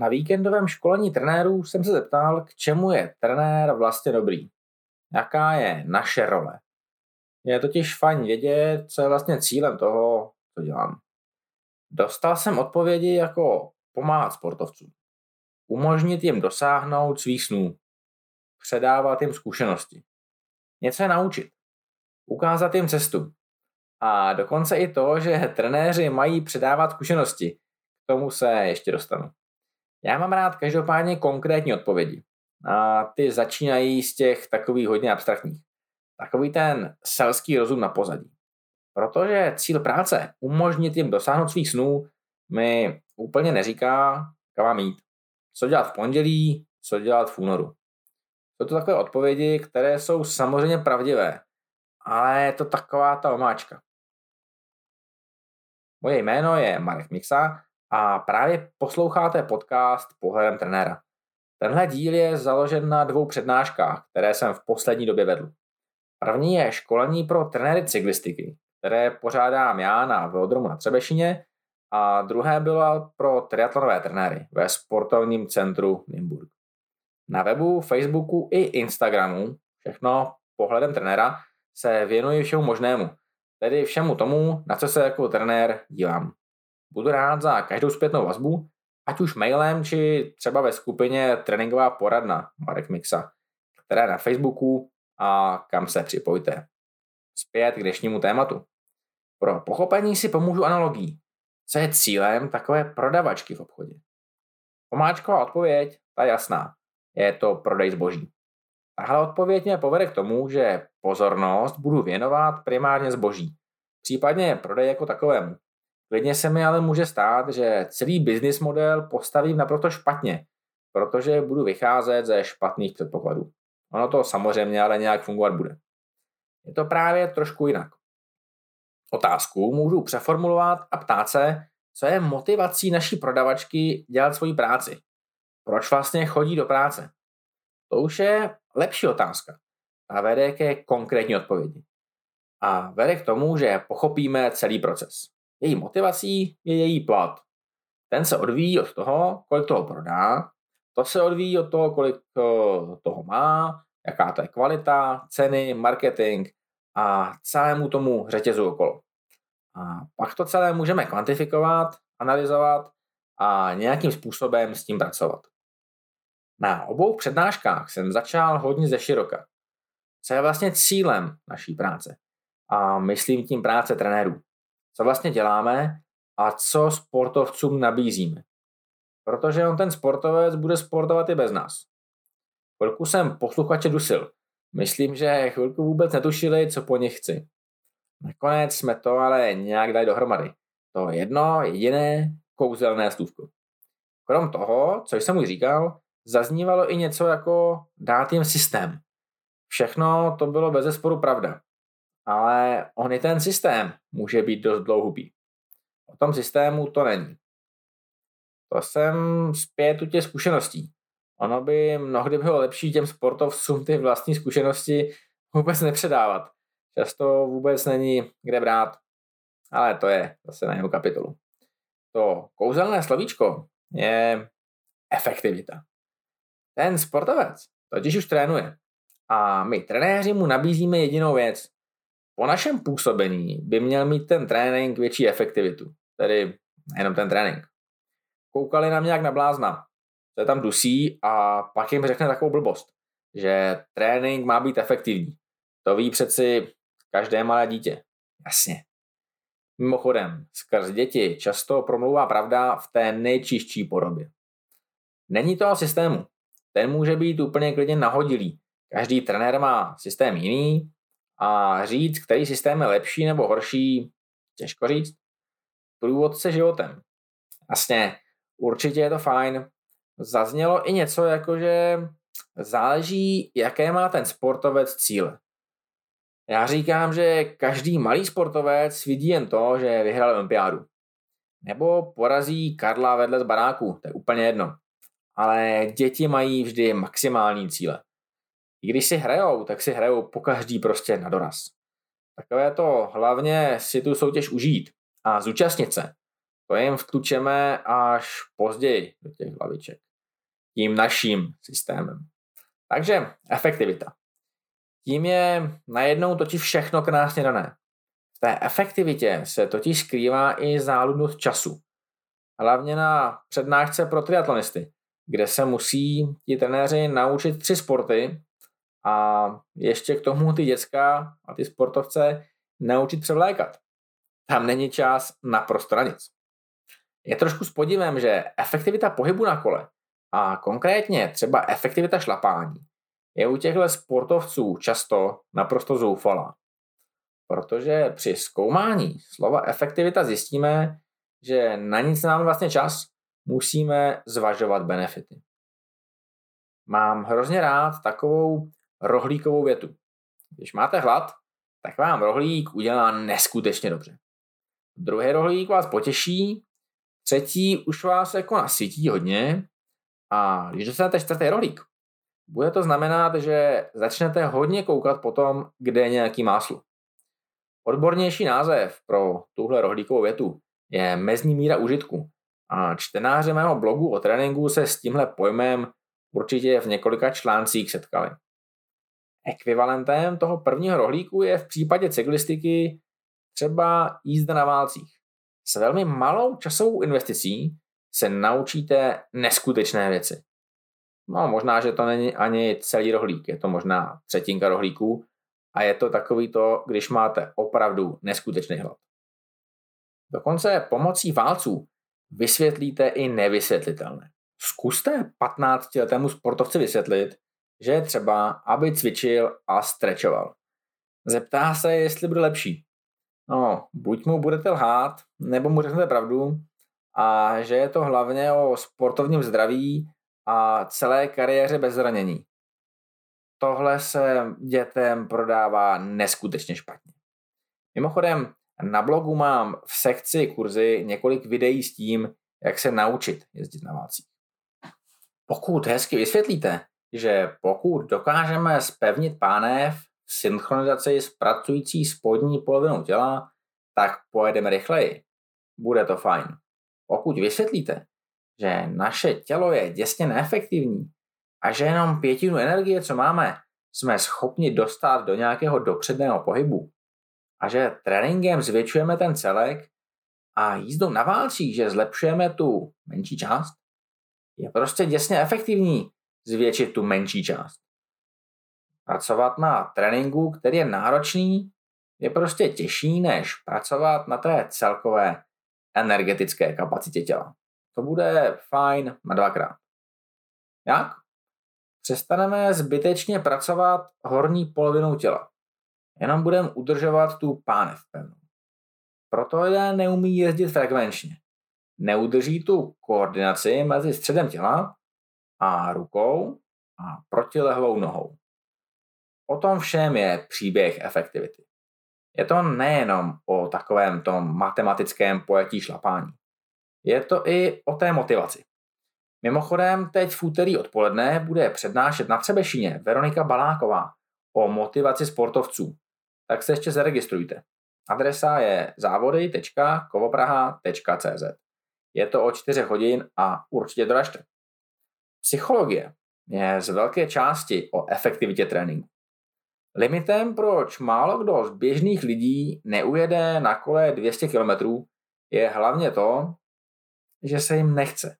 Na víkendovém školení trenérů jsem se zeptal, k čemu je trenér vlastně dobrý. Jaká je naše role. Je totiž fajn vědět, co je vlastně cílem toho, co dělám. Dostal jsem odpovědi jako pomáhat sportovcům, umožnit jim dosáhnout svých snů, předávat jim zkušenosti, něco je naučit, ukázat jim cestu. A dokonce i to, že trenéři mají předávat zkušenosti. K tomu se ještě dostanu. Já mám rád každopádně konkrétní odpovědi. A ty začínají z těch takových hodně abstraktních. Takový ten selský rozum na pozadí. Protože cíl práce, umožnit jim dosáhnout svých snů, mi úplně neříká, kam mám jít. Co dělat v pondělí, co dělat v únoru. Jsou to takové odpovědi, které jsou samozřejmě pravdivé, ale je to taková ta omáčka. Moje jméno je Marek Mixa a právě posloucháte podcast Pohledem trenéra. Tenhle díl je založen na dvou přednáškách, které jsem v poslední době vedl. První je školení pro trenéry cyklistiky, které pořádám já na Velodromu na Třebešině a druhé bylo pro triatlonové trenéry ve sportovním centru Nimburg. Na webu, Facebooku i Instagramu, všechno pohledem trenéra, se věnuji všemu možnému, tedy všemu tomu, na co se jako trenér dívám. Budu rád za každou zpětnou vazbu, ať už mailem, či třeba ve skupině Tréninková poradna Marek Mixa, která je na Facebooku a kam se připojte. Zpět k dnešnímu tématu. Pro pochopení si pomůžu analogií. Co je cílem takové prodavačky v obchodě? Pomáčková odpověď, ta jasná. Je to prodej zboží. Tahle odpověď mě povede k tomu, že pozornost budu věnovat primárně zboží, případně prodej jako takovému. Klidně se mi ale může stát, že celý business model postavím naprosto špatně, protože budu vycházet ze špatných předpokladů. Ono to samozřejmě ale nějak fungovat bude. Je to právě trošku jinak. Otázku můžu přeformulovat a ptát se, co je motivací naší prodavačky dělat svoji práci. Proč vlastně chodí do práce? To už je lepší otázka a vede ke konkrétní odpovědi. A vede k tomu, že pochopíme celý proces. Její motivací je její plat. Ten se odvíjí od toho, kolik toho prodá, to se odvíjí od toho, kolik eh, toho má, jaká to je kvalita, ceny, marketing a celému tomu řetězu okolo. A pak to celé můžeme kvantifikovat, analyzovat a nějakým způsobem s tím pracovat. Na obou přednáškách jsem začal hodně ze široka. Co je vlastně cílem naší práce? A myslím tím práce trenérů. Co vlastně děláme a co sportovcům nabízíme. Protože on ten sportovec bude sportovat i bez nás. Chvilku jsem posluchače dusil. Myslím, že chvilku vůbec netušili, co po nich chci. Nakonec jsme to ale nějak dali dohromady. To jedno, jediné, kouzelné slůvko. Krom toho, co jsem už říkal, zaznívalo i něco jako dát jim systém. Všechno to bylo bez zesporu pravda. Ale on i ten systém může být dost dlouhubý. O tom systému to není. To jsem zpět u těch zkušeností. Ono by mnohdy bylo lepší těm sportovcům ty vlastní zkušenosti vůbec nepředávat. Často vůbec není kde brát. Ale to je zase na jeho kapitolu. To kouzelné slovíčko je efektivita. Ten sportovec totiž už trénuje. A my trenéři mu nabízíme jedinou věc. Po našem působení by měl mít ten trénink větší efektivitu. Tedy jenom ten trénink. Koukali na mě jak na blázna. Se tam dusí a pak jim řekne takovou blbost, že trénink má být efektivní. To ví přeci každé malé dítě. Jasně. Mimochodem, skrz děti často promlouvá pravda v té nejčistší podobě. Není to o systému ten může být úplně klidně nahodilý. Každý trenér má systém jiný a říct, který systém je lepší nebo horší, těžko říct. Průvodce životem. Jasně, určitě je to fajn. Zaznělo i něco jako, že záleží, jaké má ten sportovec cíle. Já říkám, že každý malý sportovec vidí jen to, že vyhrál olympiádu. Nebo porazí Karla vedle z baráku, to je úplně jedno ale děti mají vždy maximální cíle. I když si hrajou, tak si hrajou po každý prostě na doraz. Takové to hlavně si tu soutěž užít a zúčastnit se. to jim vtlučeme až později do těch hlaviček. Tím naším systémem. Takže efektivita. Tím je najednou totiž všechno krásně dané. V té efektivitě se totiž skrývá i záludnost času. Hlavně na přednášce pro triatlonisty, kde se musí ti trenéři naučit tři sporty a ještě k tomu ty děcka a ty sportovce naučit převlékat. Tam není čas na nic. Je trošku s podívem, že efektivita pohybu na kole a konkrétně třeba efektivita šlapání je u těchto sportovců často naprosto zoufalá. Protože při zkoumání slova efektivita zjistíme, že na nic nám vlastně čas, musíme zvažovat benefity. Mám hrozně rád takovou rohlíkovou větu. Když máte hlad, tak vám rohlík udělá neskutečně dobře. Druhý rohlík vás potěší, třetí už vás jako nasytí hodně a když dostanete čtvrtý rohlík, bude to znamenat, že začnete hodně koukat potom, kde je nějaký máslo. Odbornější název pro tuhle rohlíkovou větu je mezní míra užitku. A čtenáři mého blogu o tréninku se s tímhle pojmem určitě v několika článcích setkali. Ekvivalentem toho prvního rohlíku je v případě cyklistiky třeba jízda na válcích. S velmi malou časovou investicí se naučíte neskutečné věci. No možná, že to není ani celý rohlík, je to možná třetinka rohlíků a je to takový to, když máte opravdu neskutečný hlad. Dokonce pomocí válců vysvětlíte i nevysvětlitelné. Zkuste 15-letému sportovci vysvětlit, že je třeba, aby cvičil a strečoval. Zeptá se, jestli bude lepší. No, buď mu budete lhát, nebo mu řeknete pravdu, a že je to hlavně o sportovním zdraví a celé kariéře bez zranění. Tohle se dětem prodává neskutečně špatně. Mimochodem, na blogu mám v sekci kurzy několik videí s tím, jak se naučit jezdit na válcích. Pokud hezky vysvětlíte, že pokud dokážeme spevnit pánev v synchronizaci s pracující spodní polovinou těla, tak pojedeme rychleji. Bude to fajn. Pokud vysvětlíte, že naše tělo je děsně neefektivní a že jenom pětinu energie, co máme, jsme schopni dostat do nějakého dopředného pohybu a že tréninkem zvětšujeme ten celek a jízdou na válcích, že zlepšujeme tu menší část, je prostě děsně efektivní zvětšit tu menší část. Pracovat na tréninku, který je náročný, je prostě těžší, než pracovat na té celkové energetické kapacitě těla. To bude fajn na dvakrát. Jak? Přestaneme zbytečně pracovat horní polovinou těla. Jenom budeme udržovat tu pánev pevnou. Proto lidé neumí jezdit frekvenčně. Neudrží tu koordinaci mezi středem těla a rukou a protilehlou nohou. O tom všem je příběh efektivity. Je to nejenom o takovém tom matematickém pojetí šlapání. Je to i o té motivaci. Mimochodem, teď v úterý odpoledne bude přednášet na Třebešině Veronika Baláková o motivaci sportovců. Tak se ještě zaregistrujte. Adresa je závody.kovopraha.cz Je to o 4 hodin a určitě doražte. Psychologie je z velké části o efektivitě tréninku. Limitem, proč málo kdo z běžných lidí neujede na kole 200 km, je hlavně to, že se jim nechce.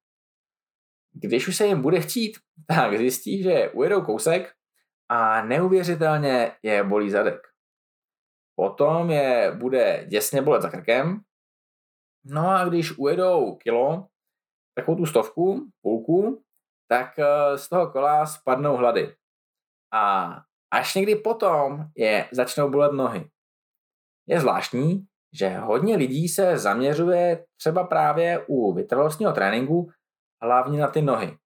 Když už se jim bude chtít, tak zjistí, že ujedou kousek a neuvěřitelně je bolí zadek. Potom je bude děsně bolet za krkem. No a když ujedou kilo, takovou tu stovku, půlku, tak eh, z toho kola spadnou hlady. A až někdy potom je začnou bolet nohy. Je zvláštní, že hodně lidí se zaměřuje třeba právě u vytrvalostního tréninku hlavně na ty nohy.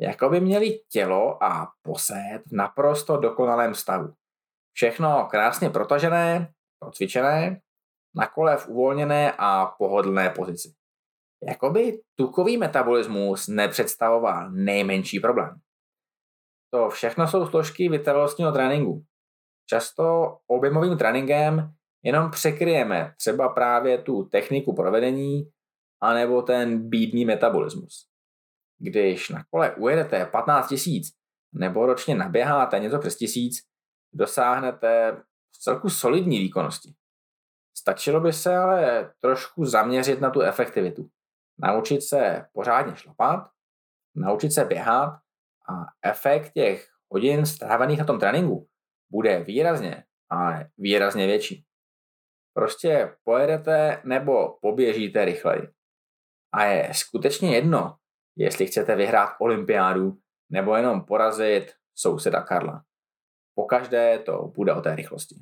Jako by měli tělo a posed v naprosto dokonalém stavu. Všechno krásně protažené, procvičené, na kole v uvolněné a pohodlné pozici. Jakoby tukový metabolismus nepředstavoval nejmenší problém. To všechno jsou složky vytrvalostního tréninku. Často objemovým tréninkem jenom překryjeme třeba právě tu techniku provedení anebo ten bídný metabolismus. Když na kole ujedete 15 tisíc nebo ročně naběháte něco přes tisíc, dosáhnete v celku solidní výkonnosti. Stačilo by se ale trošku zaměřit na tu efektivitu. Naučit se pořádně šlapat, naučit se běhat a efekt těch hodin strávených na tom tréninku bude výrazně, ale výrazně větší. Prostě pojedete nebo poběžíte rychleji. A je skutečně jedno, jestli chcete vyhrát olympiádu nebo jenom porazit souseda Karla. Pokaždé to bude o té rychlosti.